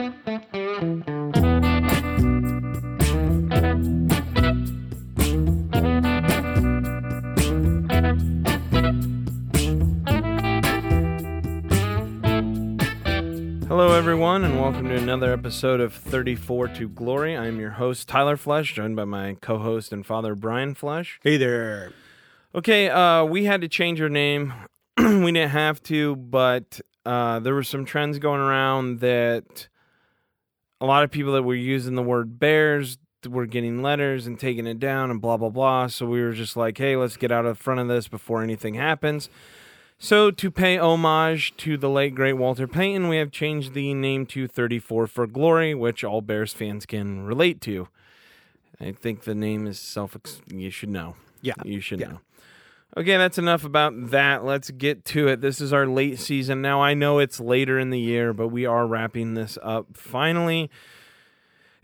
Hello, everyone, and welcome to another episode of 34 to Glory. I'm your host, Tyler Flesh, joined by my co host and father, Brian Flesh. Hey there. Okay, uh, we had to change our name. we didn't have to, but uh, there were some trends going around that a lot of people that were using the word bears were getting letters and taking it down and blah, blah, blah. So we were just like, hey, let's get out of the front of this before anything happens. So, to pay homage to the late great Walter Payton, we have changed the name to 34 for Glory, which all Bears fans can relate to. I think the name is self you should know. Yeah. You should Yeah. know. Okay, that's enough about that. Let's get to it. This is our late season. Now, I know it's later in the year, but we are wrapping this up finally.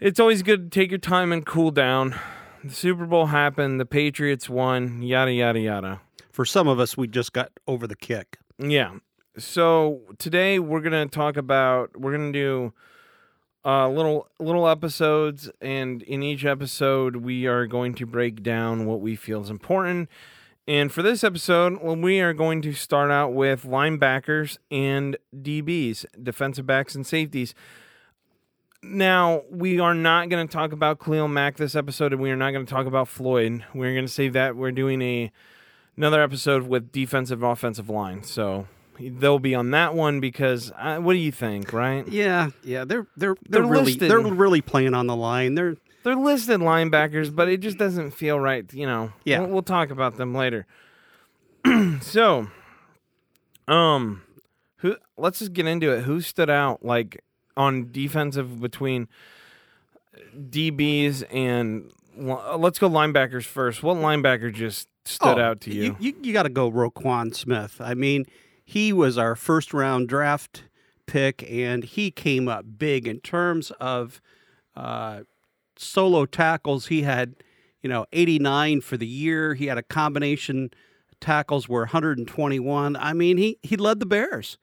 It's always good to take your time and cool down. The Super Bowl happened, the Patriots won, yada, yada, yada. For some of us, we just got over the kick. Yeah. So today we're gonna talk about we're gonna do uh, little little episodes, and in each episode we are going to break down what we feel is important. And for this episode, well, we are going to start out with linebackers and DBs, defensive backs and safeties. Now, we are not going to talk about Khalil Mack this episode, and we are not going to talk about Floyd. We're going to save that. We're doing a another episode with defensive and offensive line. So they'll be on that one because uh, what do you think, right? Yeah, yeah, they're they're They're they're, really listed. they're really playing on the line. They're They're listed linebackers, but it just doesn't feel right. You know. Yeah. We'll, we'll talk about them later. so, um, who? Let's just get into it. Who stood out like on defensive between DBs and let's go linebackers first. What linebacker just stood Oh, out to you? You, you, got to go Roquan Smith. I mean, he was our first round draft pick, and he came up big in terms of uh, solo tackles. He had, you know, 89 for the year. He had a combination tackles were 121. I mean, he he led the Bears,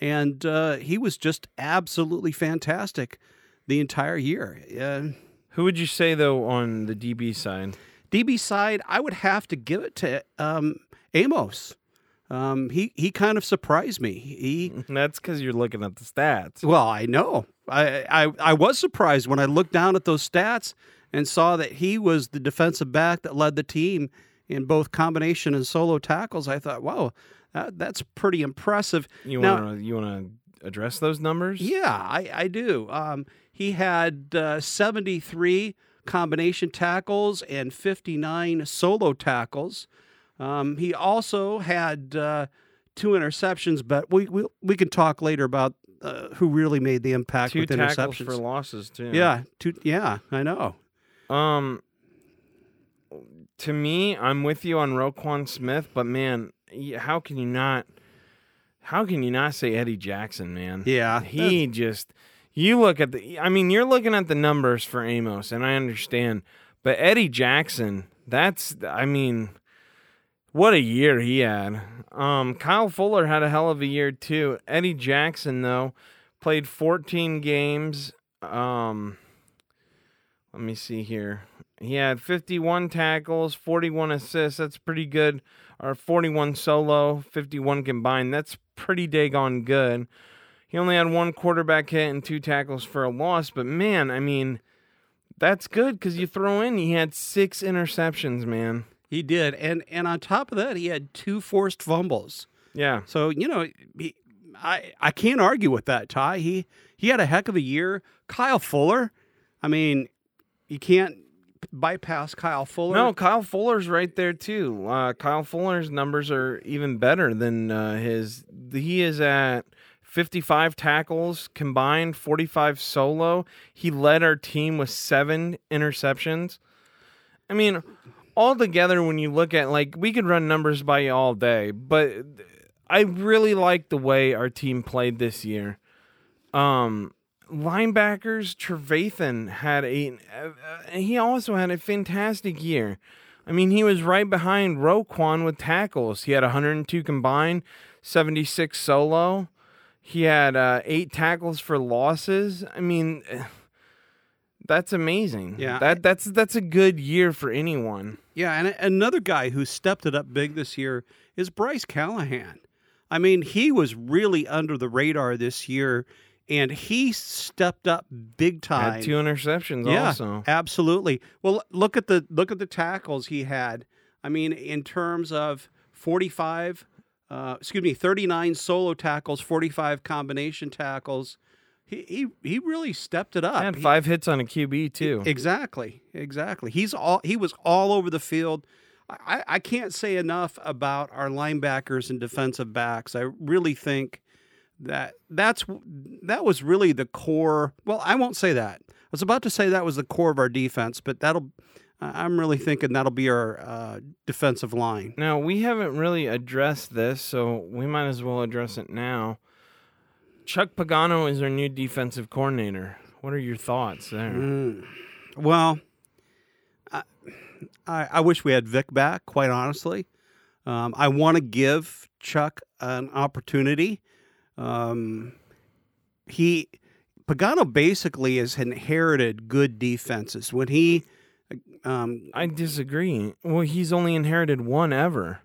and uh, he was just absolutely fantastic the entire year. Uh, Who would you say though on the DB side? DB side, I would have to give it to um, Amos. Um, he he kind of surprised me. He That's because you're looking at the stats. well, I know. I, I I was surprised when I looked down at those stats and saw that he was the defensive back that led the team in both combination and solo tackles. I thought, wow, that, that's pretty impressive. You want to you want to address those numbers? Yeah, I, I do. Um, he had uh, 73 combination tackles and 59 solo tackles. Um, he also had uh, two interceptions, but we, we we can talk later about uh, who really made the impact Two with tackles interceptions. for losses too. yeah, two, yeah, I know. Um. To me, I'm with you on Roquan Smith, but man, how can you not? How can you not say Eddie Jackson, man? Yeah, He just. You look at the. I mean, you're looking at the numbers for Amos, and I understand, but Eddie Jackson, that's. I mean, what a year he had. Um, Kyle Fuller had a hell of a year too. Eddie Jackson though played 14 games. Um, let me see here. He had 51 tackles, 41 assists. That's pretty good. Or 41 solo, 51 combined. That's pretty daggone good. He only had one quarterback hit and two tackles for a loss, but man, I mean, that's good because you throw in he had six interceptions, man. He did, and and on top of that, he had two forced fumbles. Yeah. So you know, he, I I can't argue with that. Ty he he had a heck of a year. Kyle Fuller, I mean, you can't bypass Kyle Fuller. No, Kyle Fuller's right there too. Uh, Kyle Fuller's numbers are even better than uh, his. He is at 55 tackles combined, 45 solo. He led our team with seven interceptions. I mean, altogether, when you look at like we could run numbers by you all day, but I really like the way our team played this year. Um, linebackers, Trevathan had a. Uh, he also had a fantastic year. I mean, he was right behind Roquan with tackles. He had 102 combined, 76 solo. He had uh, eight tackles for losses. I mean, that's amazing. Yeah. that that's that's a good year for anyone. Yeah, and another guy who stepped it up big this year is Bryce Callahan. I mean, he was really under the radar this year, and he stepped up big time. Had two interceptions yeah, also. absolutely. Well, look at the look at the tackles he had. I mean, in terms of forty-five, uh, excuse me, thirty-nine solo tackles, forty-five combination tackles. He he, he really stepped it up. He- five hits on a QB too. Exactly, exactly. He's all he was all over the field. I, I can't say enough about our linebackers and defensive backs. I really think that that's that was really the core. Well, I won't say that. I was about to say that was the core of our defense, but that'll. I'm really thinking that'll be our uh, defensive line. Now we haven't really addressed this, so we might as well address it now. Chuck Pagano is our new defensive coordinator. What are your thoughts there? Mm. Well, I, I, I wish we had Vic back. Quite honestly, um, I want to give Chuck an opportunity. Um, he Pagano basically has inherited good defenses. When he, um, I disagree. Well, he's only inherited one ever.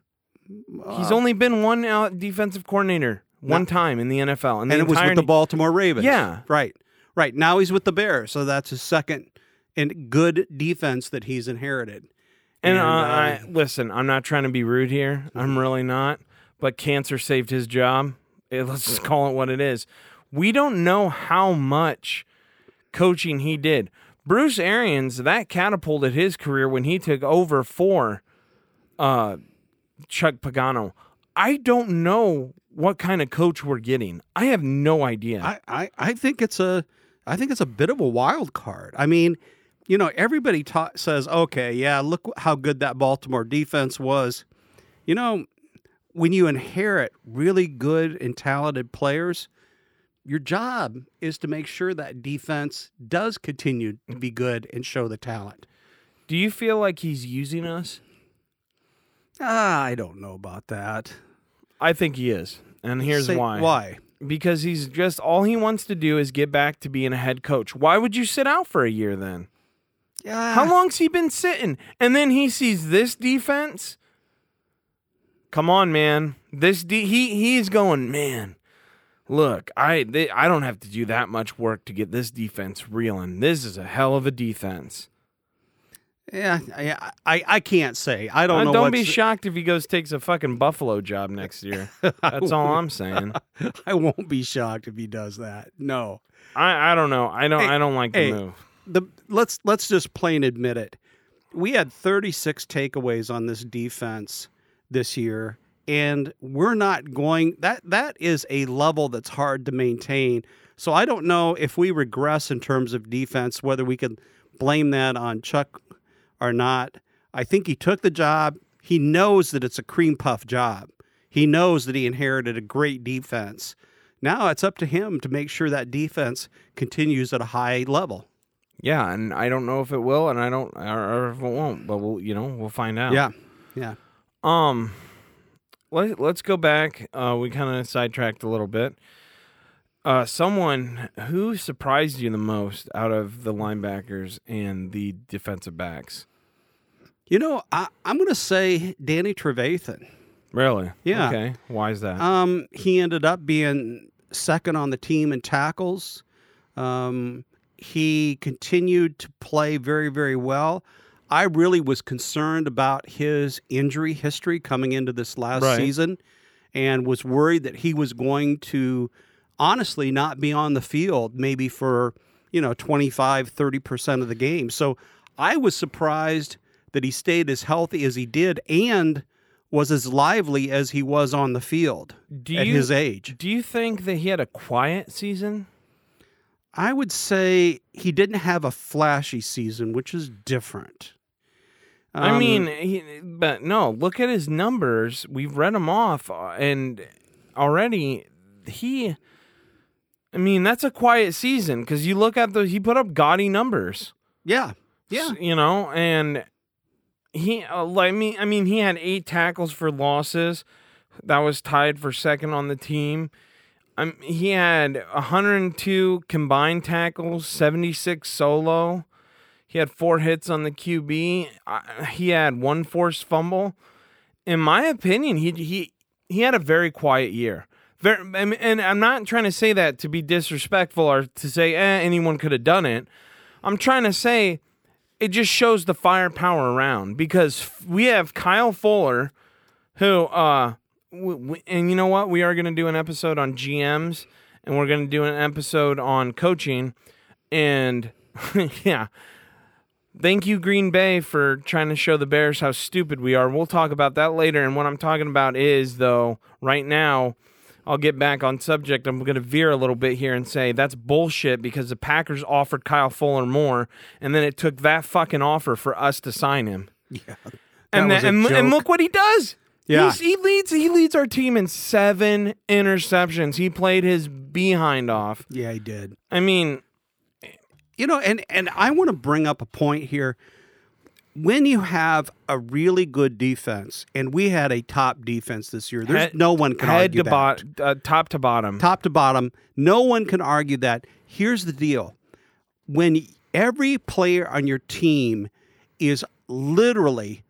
He's uh, only been one out defensive coordinator one time in the NFL, and, and it was with the Baltimore Ravens. Yeah. right, right. Now he's with the Bears, so that's his second and good defense that he's inherited. And, uh, I, uh, listen, I'm not trying to be rude here. I'm really not. But cancer saved his job. Eh, Let's just call it what it is. We don't know how much coaching he did. Bruce Arians, that catapulted his career when he took over for uh, Chuck Pagano. I don't know what kind of coach we're getting. I have no idea. I, I, I think it's a I think it's a bit of a wild card. I mean, you know, everybody ta- says, okay, yeah, look how good that Baltimore defense was. You know, when you inherit really good and talented players, your job is to make sure that defense does continue to be good and show the talent. Do you feel like he's using us? Ah, I don't know about that. I think he is. And here's Say- why. Why? because he's just all he wants to do is get back to being a head coach. Why would you sit out for a year then? Yeah. How long's he been sitting? And then he sees this defense. Come on, man. This de- he he's going, man. Look, I they, I don't have to do that much work to get this defense reeling. This is a hell of a defense. Yeah, I, I, I can't say. I don't Uh, know. don't be shocked if he goes takes a fucking Buffalo job next year. That's all I'm saying. I won't be shocked if he does that. No. I, I don't know. I don't Hey, I don't like hey. the move. the let's let's just plain admit it. We had 36 takeaways on this defense this year and we're not going that that is a level that's hard to maintain. So I don't know if we regress in terms of defense whether we could blame that on Chuck or not. I think he took the job. He knows that it's a cream puff job. He knows that he inherited a great defense. Now it's up to him to make sure that defense continues at a high level. Yeah, and I don't know if it will, and I don't, or, or if it won't. But we'll, you know, we'll find out. Yeah. Yeah. Um, let let's go back. Uh, we kind of sidetracked a little bit. Uh, someone who surprised you the most out of the linebackers and the defensive backs. You know, I, I'm going to say Danny Trevathan. Really? Yeah. Okay. Why is that? Um, he ended up being second on the team in tackles. Um, he continued to play very, very well. I really was concerned about his injury history coming into this last Right. season and was worried that he was going to honestly not be on the field maybe for, you know, 25, 30% of the game. So I was surprised that he stayed as healthy as he did and was as lively as he was on the field do at you his age. do you think that he had a quiet season? I would say he didn't have a flashy season, which is different. I Um, mean, he, but no. Look at his numbers. We've read them off, uh, and already he. I mean, that's a quiet season because you look at the he put up gaudy numbers. yeah, yeah, you know, and he uh, like me. I mean, he had eight tackles for losses. That was tied for second on the team. Um, he had 102 combined tackles, 76 solo. He had four hits on the QB. Uh, he had one forced fumble. In my opinion, he he he had a very quiet year. Very, and I'm not trying to say that to be disrespectful or to say eh, anyone could have done it. I'm trying to say it just shows the firepower around because we have Kyle Fuller, who, uh, w- w- and you know what? We are going to do an episode on GMs and we're going to do an episode on coaching. And yeah, thank you, Green Bay, for trying to show the Bears how stupid we are. We'll talk about that later. And what I'm talking about is, though, right now, I'll get back on subject. I'm going to veer a little bit here and say that's bullshit because the Packers offered Kyle Fuller more, and then it took that fucking offer for us to sign him. Yeah. And was a then, and, and look what he does. Yeah. He's, he leads. He leads our team in seven interceptions. He played his behind off. Yeah, he did. I mean, You know, and and I want to bring up a point here. When you have a really good defense, and we had a top defense this year, there's Head- no one can head argue to that. bottom, uh, top to bottom. top to bottom. No one can argue that. Here's the deal when every player on your team is literally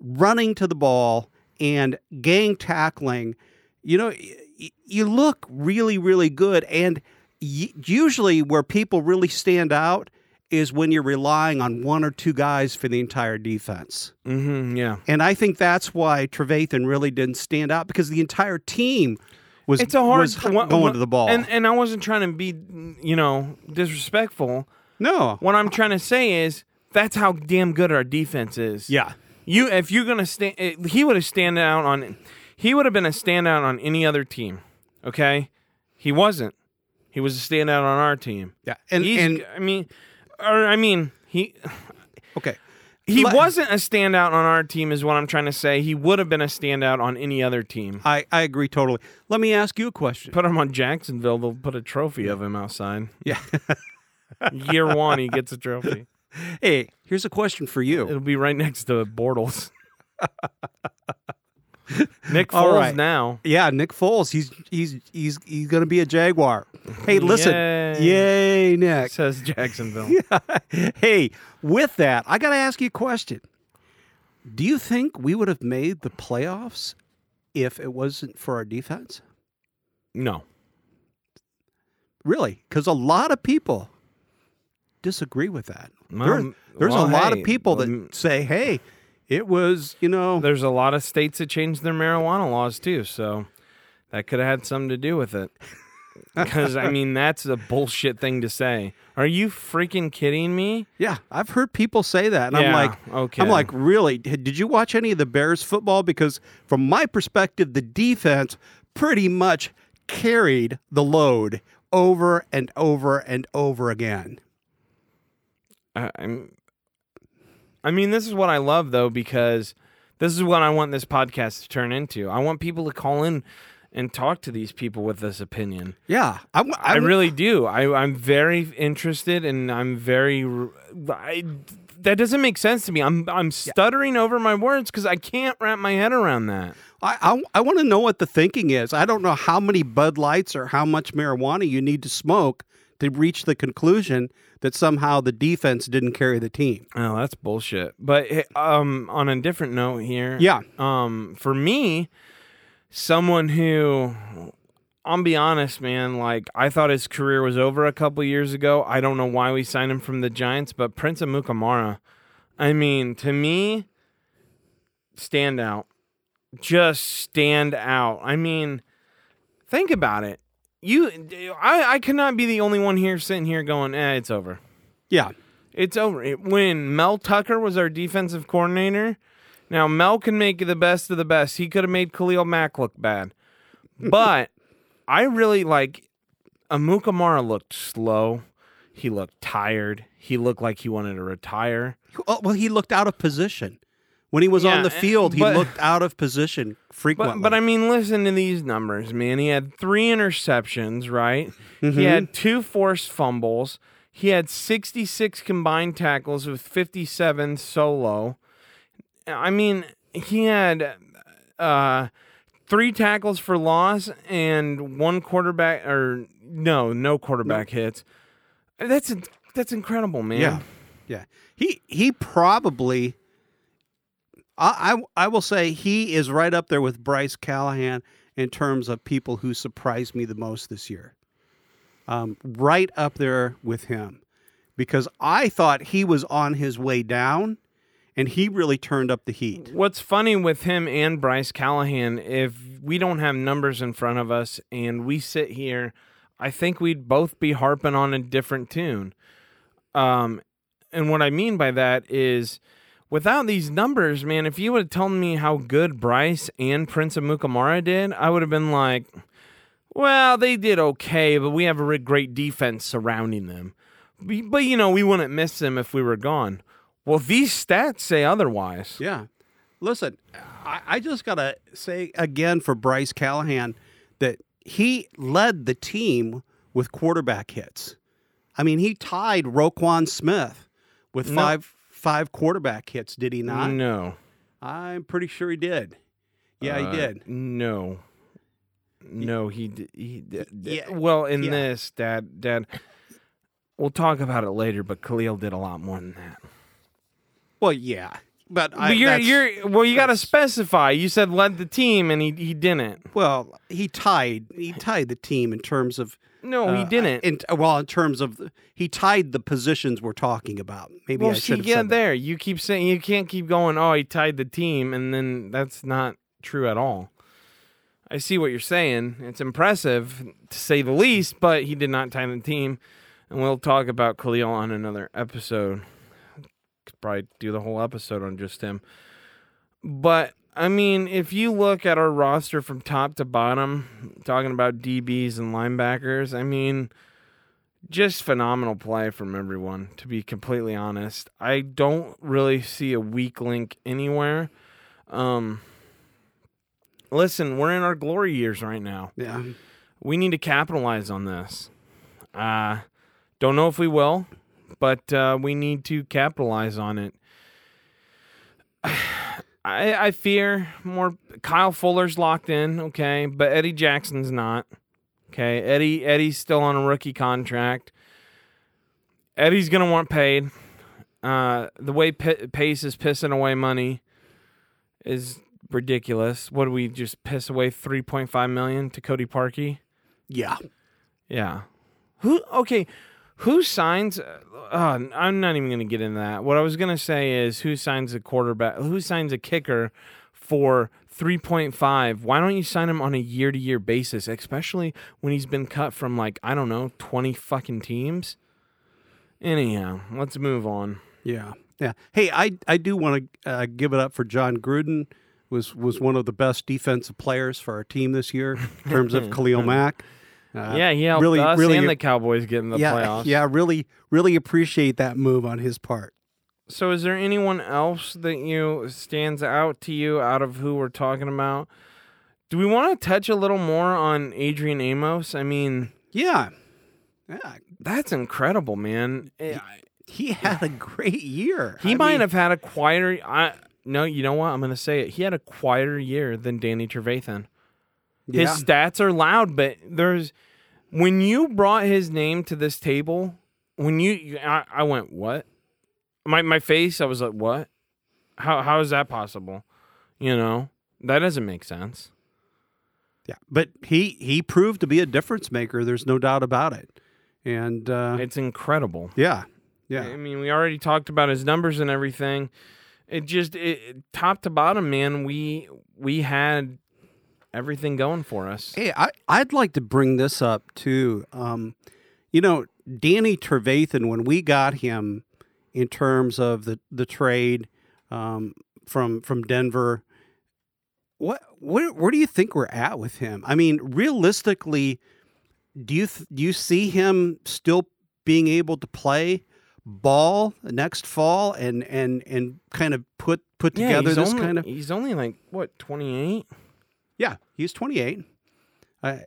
running to the ball and gang tackling, you know, y- you look really, really good. And y- usually, where people really stand out is when you're relying on one or two guys for the entire defense. hmm yeah. And I think that's why Trevathan really didn't stand out because the entire team was, It's a hard was going one- to the ball. and and I wasn't trying to be, you know, disrespectful. no. What I'm trying to say is that's how damn good our defense is. Yeah. You, if you're gonna stand, he would have stand out on, he would have been a standout on any other team. Okay, he wasn't. He was a standout on our team. Yeah. And He's, and I mean, or I mean, he okay. he Let- wasn't a standout on our team, is what I'm trying to say. He would have been a standout on any other team. I, I agree totally. Let me ask you a question. Put him on Jacksonville. They'll put a trophy of him outside. Yeah. Year one, he gets a trophy. hey, here's a question for you. It'll be right next to Bortles. Nick Foles right. now. Yeah, Nick Foles. He's he's he's he's going to be a Jaguar. Hey, listen. Yay. Yay, Nick. Says Jacksonville. hey, with that, I got to ask you a question. Do you think we would have made the playoffs if it wasn't for our defense? No. Really? Because a lot of people disagree with that. There- there's well, a lot hey, of people that um, say, "Hey, it was you know." There's a lot of states that changed their marijuana laws too, so that could have had something to do with it. Because I mean, that's a bullshit thing to say. Are you freaking kidding me? Yeah, I've heard people say that, and I'm like, okay. I'm like, really? Did you watch any of the Bears football? Because from my perspective, the defense pretty much carried the load over and over and over again. I, I'm. I mean, this is what I love though, because this is what I want this podcast to turn into. I want people to call in and talk to these people with this opinion. Yeah, I, w- I, I w- really do. I, I'm very interested, and I'm very. I, that doesn't make sense to me. I'm I'm stuttering over my words because I can't wrap my head around that. I, I, I want to know what the thinking is. I don't know how many Bud Lights or how much marijuana you need to smoke to reach the conclusion that somehow the defense didn't carry the team. Oh, that's bullshit. But um, on a different note here, Yeah. Um, for me, someone who, I'll be honest, man. Like I thought his career was over a couple years ago. I don't know why we signed him from the Giants, but Prince Amukamara. I mean, to me, stand out. Just stand out. I mean, think about it. You, I, I cannot be the only one here sitting here going, eh, it's over. Yeah. It's over. When Mel Tucker was our defensive coordinator, now Mel can make the best of the best. He could have made Khalil Mack look bad. But I really like Amukamara looked slow. He looked tired. He looked like he wanted to retire. Oh, well, he looked out of position. When he was Yeah, on the field, he but- looked out of position frequently. But but I mean, listen to these numbers, man. He had three interceptions, right? Mm-hmm. He had two forced fumbles. He had 66 combined tackles with 57 solo. I mean, he had uh three tackles for loss and one quarterback or no, no quarterback hits. That's that's incredible, man. Yeah, yeah. He he probably. I, I will say he is right up there with Bryce Callahan in terms of people who surprised me the most this year. Um, right up there with him, because I thought he was on his way down, and he really turned up the heat. What's funny with him and Bryce Callahan, if we don't have numbers in front of us and we sit here, I think we'd both be harping on a different tune. Um, and what I mean by that is, without these numbers, man, if you would have told me how good Bryce and Prince Amukamara did, I would have been like, well, they did okay, but we have a great defense surrounding them. But, you know, we wouldn't miss them if we were gone. Well, these stats say otherwise. Yeah. Listen, I, I just got to say again for Bryce Callahan that he led the team with quarterback hits. I mean, he tied Roquan Smith with No. five five quarterback hits, did he not? No. I'm pretty sure he did. Yeah, Uh, he did. No. No, he d- he yeah, Well, in yeah. this, Dad, Dad, we'll talk about it later. But Khalil did a lot more than that. Well, yeah. But, I, but you're you're well. You got to specify. You said led the team, and he he didn't. well, he tied he tied the team in terms of No, he uh, didn't. In, well, in terms of the, he tied the positions we're talking about. Maybe well, I see, should have yeah, said that. there. You keep saying you can't keep going. Oh, he tied the team, and then that's not true at all. I see what you're saying. It's impressive to say the least, but he did not tie the team, and we'll talk about Khalil on another episode. Could probably do the whole episode on just him. But I mean, if you look at our roster from top to bottom, talking about DBs and linebackers, I mean, just phenomenal play from everyone, to be completely honest. I don't really see a weak link anywhere. Um, listen, we're in our glory years right now. Yeah. We need to capitalize on this. Uh, don't know if we will, but uh, we need to capitalize on it. I, I fear more. Kyle Fuller's locked in, okay, but Eddie Jackson's not. Okay, Eddie Eddie's still on a rookie contract. Eddie's gonna want paid. Uh, the way P- Pace is pissing away money is ridiculous. What do we just piss away three point five million to Cody Parkey? Yeah. Yeah. Who? Okay. Who signs? Uh, I'm not even going to get into that. What I was going to say is who signs a quarterback? Who signs a kicker for 3.5? Why don't you sign him on a year to year basis, especially when he's been cut from like I don't know 20 fucking teams? Anyhow, let's move on. Yeah, yeah. Hey, I I do want to uh, give it up for Jon Gruden. Was was one of the best defensive players for our team this year in terms of Khalil Mack. Uh, yeah, he helped really- us really- and the Cowboys get in the yeah, playoffs. yeah. Really, really appreciate that move on his part. So, is there anyone else that you stands out to you out of who we're talking about? Do we want to touch a little more on Adrian Amos? I mean, Yeah, yeah. that's incredible, man. Eh, He had a great year. He I might mean, have had a quieter. I no, you know what? I'm going to say it. He had a quieter year than Danny Trevathan. His stats are loud, but there's when you brought his name to this table. When you, I, I went what? My my face. I was like, what? How how is that possible? You know that doesn't make sense. yeah. But he he proved to be a difference maker. There's no doubt about it. And uh, It's incredible. yeah, yeah. I mean, we already talked about his numbers and everything. It just it, top to bottom, man. We we had everything going for us. Hey, I, I'd like to bring this up too. Um, you know, Danny Trevathan, when we got him in terms of the, the trade um, from from Denver, what where, where do you think we're at with him? I mean, realistically, do you th- do you see him still being able to play ball next fall and and and kind of put put Yeah, together this only, kind of He's only like what twenty eight. Yeah, he's 28. Uh,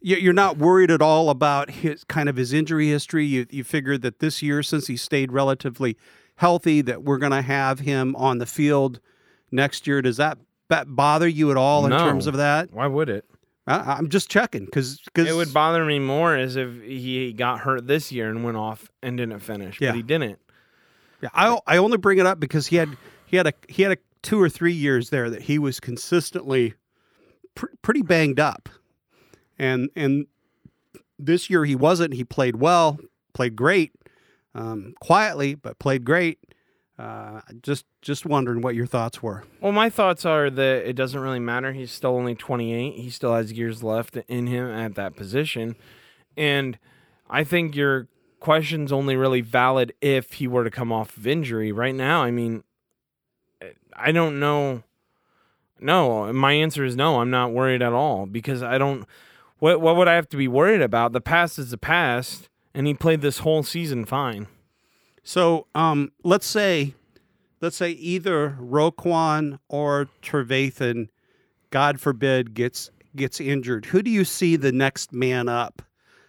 you're not worried at all about his kind of his injury history. You you figured that this year, since he stayed relatively healthy, that we're going to have him on the field next year. Does that that bother you at all in No. terms of that? Why would it? I, I'm just checking because It would bother me more as if he got hurt this year and went off and didn't finish, Yeah. but he didn't. Yeah, I I only bring it up because he had he had a he had a two or three years there that he was consistently pr- pretty banged up, and and this year he wasn't. He played well, played great, um, quietly, but played great. Uh, just just wondering what your thoughts were. Well, my thoughts are that it doesn't really matter. He's still only 28. He still has years left in him at that position. And I think your question's only really valid if he were to come off of injury. Right now, I mean, I don't know. No, my answer is no. I'm not worried at all because I don't. What what would I have to be worried about? The past is the past, and he played this whole season fine. So um, let's say let's say either Roquan or Trevathan, God forbid, gets gets injured. Who do you see the next man up,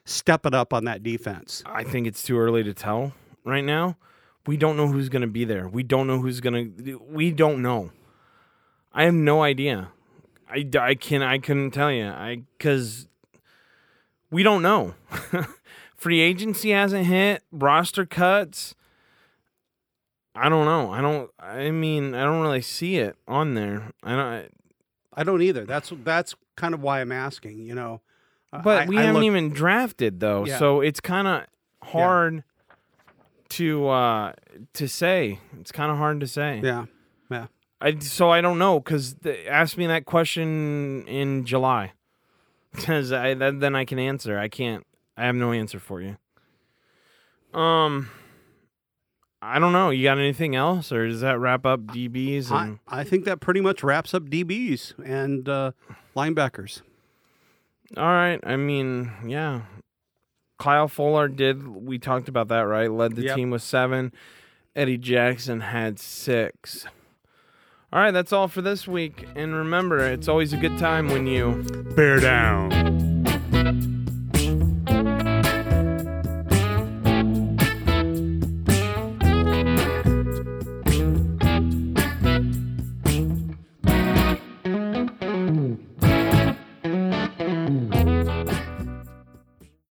stepping up on that defense? I think it's too early to tell right now. We don't know who's going to be there. We don't know who's going to. We don't know. I have no idea. I, I can I couldn't tell you. I because we don't know. Free agency hasn't hit. Roster cuts. I don't know. I don't. I mean, I don't really see it on there. I don't. I don't either. That's that's kind of why I'm asking. You know, But I- we I haven't look- even drafted though, Yeah. so it's kind of hard to uh to say. It's kind of hard to say. Yeah, yeah. I so I don't know because ask me that question in July, because I then then I can answer. I can't. I have no answer for you. Um, I don't know. You got anything else, or does that wrap up DBs I. I think that pretty much wraps up DBs and uh, linebackers. All right. I mean, yeah. Kyle Fuller did. We talked about that, right? Led the Yep. team with seven. Eddie Jackson had six. All right, that's all for this week. And remember, it's always a good time when you Bear down.